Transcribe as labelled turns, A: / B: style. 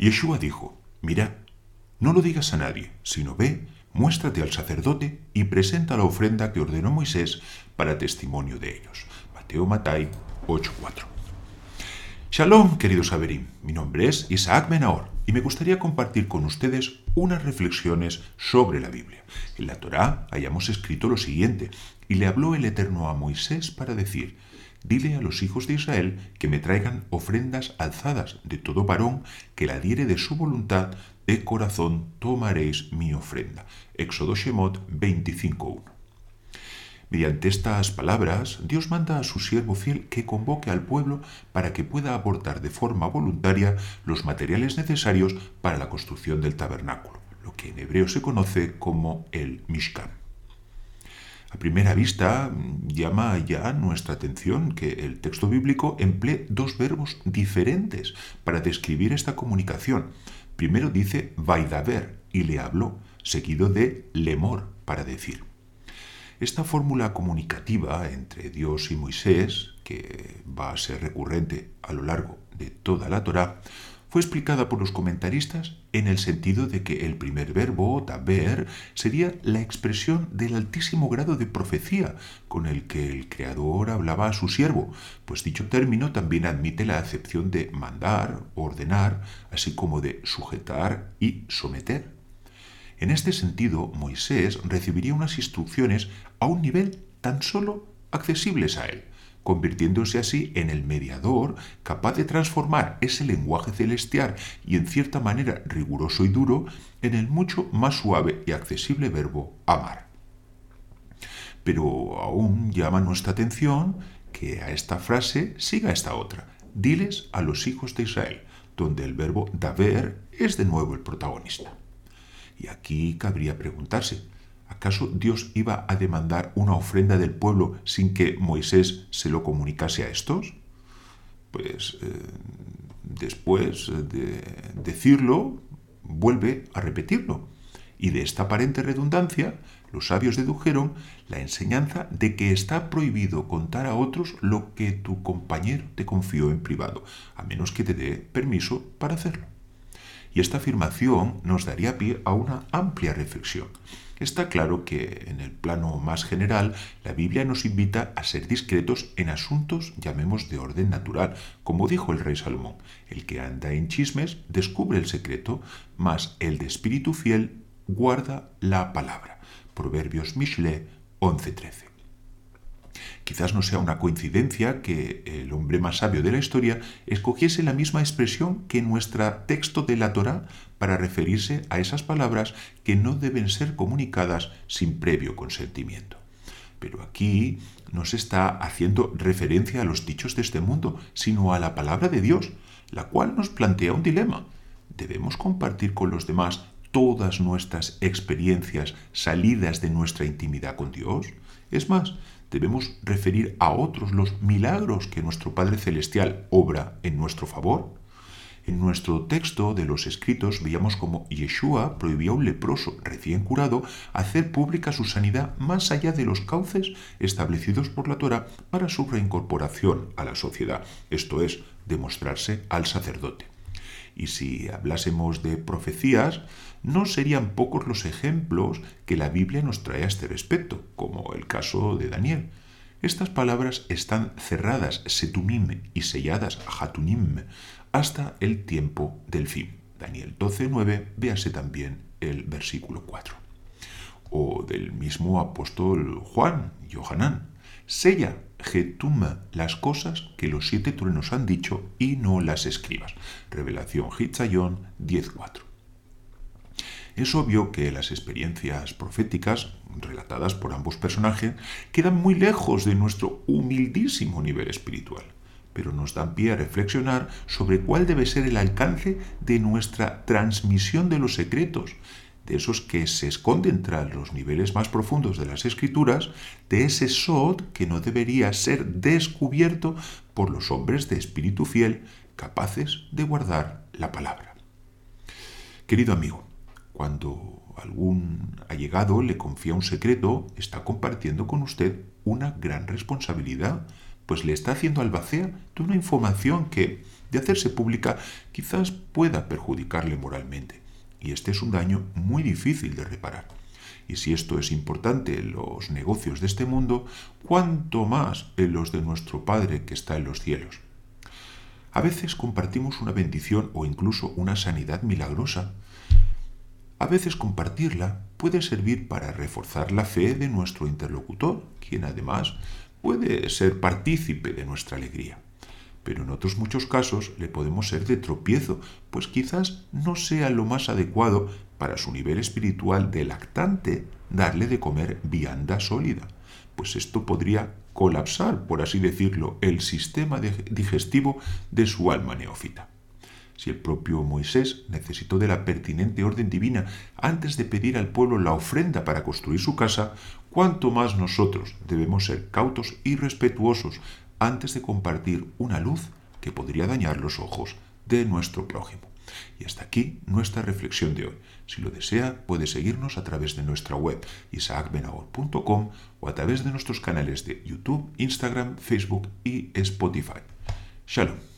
A: Yeshua dijo, mira, no lo digas a nadie, sino ve, muéstrate al sacerdote y presenta la ofrenda que ordenó Moisés para testimonio de ellos. Mateo Matai 8.4. Shalom, queridos Averim. Mi nombre es Isaac Menaor y me gustaría compartir con ustedes unas reflexiones sobre la Biblia. En la Torá hayamos escrito lo siguiente, y le habló el Eterno a Moisés para decir, Dile a los hijos de Israel que me traigan ofrendas alzadas de todo varón que la diere de su voluntad, de corazón tomaréis mi ofrenda. Éxodo Shemot 25.1. Mediante estas palabras, Dios manda a su siervo fiel que convoque al pueblo para que pueda aportar de forma voluntaria los materiales necesarios para la construcción del tabernáculo, lo que en hebreo se conoce como el Mishkan. A primera vista llama ya nuestra atención que el texto bíblico emplee dos verbos diferentes para describir esta comunicación. Primero dice vaidaver y le habló, seguido de lemor para decir. Esta fórmula comunicativa entre Dios y Moisés, que va a ser recurrente a lo largo de toda la Torá, fue explicada por los comentaristas en el sentido de que el primer verbo, daber, sería la expresión del altísimo grado de profecía con el que el Creador hablaba a su siervo, pues dicho término también admite la acepción de mandar, ordenar, así como de sujetar y someter. En este sentido, Moisés recibiría unas instrucciones a un nivel tan solo accesibles a él convirtiéndose así en el mediador capaz de transformar ese lenguaje celestial y en cierta manera riguroso y duro en el mucho más suave y accesible verbo amar. Pero aún llama nuestra atención que a esta frase siga esta otra, diles a los hijos de Israel, donde el verbo daver es de nuevo el protagonista. Y aquí cabría preguntarse, ¿Acaso Dios iba a demandar una ofrenda del pueblo sin que Moisés se lo comunicase a estos? Pues eh, después de decirlo, vuelve a repetirlo. Y de esta aparente redundancia, los sabios dedujeron la enseñanza de que está prohibido contar a otros lo que tu compañero te confió en privado, a menos que te dé permiso para hacerlo. Y esta afirmación nos daría pie a una amplia reflexión. Está claro que en el plano más general la Biblia nos invita a ser discretos en asuntos, llamemos de orden natural, como dijo el rey Salomón, el que anda en chismes descubre el secreto, mas el de espíritu fiel guarda la palabra. Proverbios Mishle 11:13. Quizás no sea una coincidencia que el hombre más sabio de la historia escogiese la misma expresión que nuestro texto de la Torá para referirse a esas palabras que no deben ser comunicadas sin previo consentimiento. Pero aquí no se está haciendo referencia a los dichos de este mundo, sino a la palabra de Dios, la cual nos plantea un dilema. ¿Debemos compartir con los demás todas nuestras experiencias salidas de nuestra intimidad con Dios? Es más, debemos referir a otros los milagros que nuestro Padre Celestial obra en nuestro favor? En nuestro texto de los escritos veíamos como Yeshua prohibía a un leproso recién curado hacer pública su sanidad más allá de los cauces establecidos por la Torah para su reincorporación a la sociedad, esto es, demostrarse al sacerdote. Y si hablásemos de profecías, no serían pocos los ejemplos que la Biblia nos trae a este respecto, como el caso de Daniel. Estas palabras están cerradas, setumim, y selladas, hatunim, hasta el tiempo del fin. Daniel 12.9, véase también el versículo 4. O del mismo apóstol Juan, Johanán, sella getum las cosas que los siete truenos han dicho y no las escribas. Revelación Hitzayón 10.4. Es obvio que las experiencias proféticas, relatadas por ambos personajes, quedan muy lejos de nuestro humildísimo nivel espiritual, pero nos dan pie a reflexionar sobre cuál debe ser el alcance de nuestra transmisión de los secretos, de esos que se esconden tras los niveles más profundos de las escrituras, de ese sod que no debería ser descubierto por los hombres de espíritu fiel capaces de guardar la palabra. Querido amigo, cuando algún allegado le confía un secreto, está compartiendo con usted una gran responsabilidad, pues le está haciendo albacea de una información que de hacerse pública quizás pueda perjudicarle moralmente. Y este es un daño muy difícil de reparar. Y si esto es importante en los negocios de este mundo, cuánto más en los de nuestro Padre que está en los cielos. A veces compartimos una bendición o incluso una sanidad milagrosa. A veces compartirla puede servir para reforzar la fe de nuestro interlocutor, quien además puede ser partícipe de nuestra alegría. Pero en otros muchos casos le podemos ser de tropiezo, pues quizás no sea lo más adecuado para su nivel espiritual de lactante darle de comer vianda sólida, pues esto podría colapsar, por así decirlo, el sistema digestivo de su alma neófita. Si el propio Moisés necesitó de la pertinente orden divina antes de pedir al pueblo la ofrenda para construir su casa, cuánto más nosotros debemos ser cautos y respetuosos antes de compartir una luz que podría dañar los ojos de nuestro prójimo. Y hasta aquí nuestra reflexión de hoy. Si lo desea, puede seguirnos a través de nuestra web isaacbenahor.com o a través de nuestros canales de YouTube, Instagram, Facebook y Spotify. Shalom.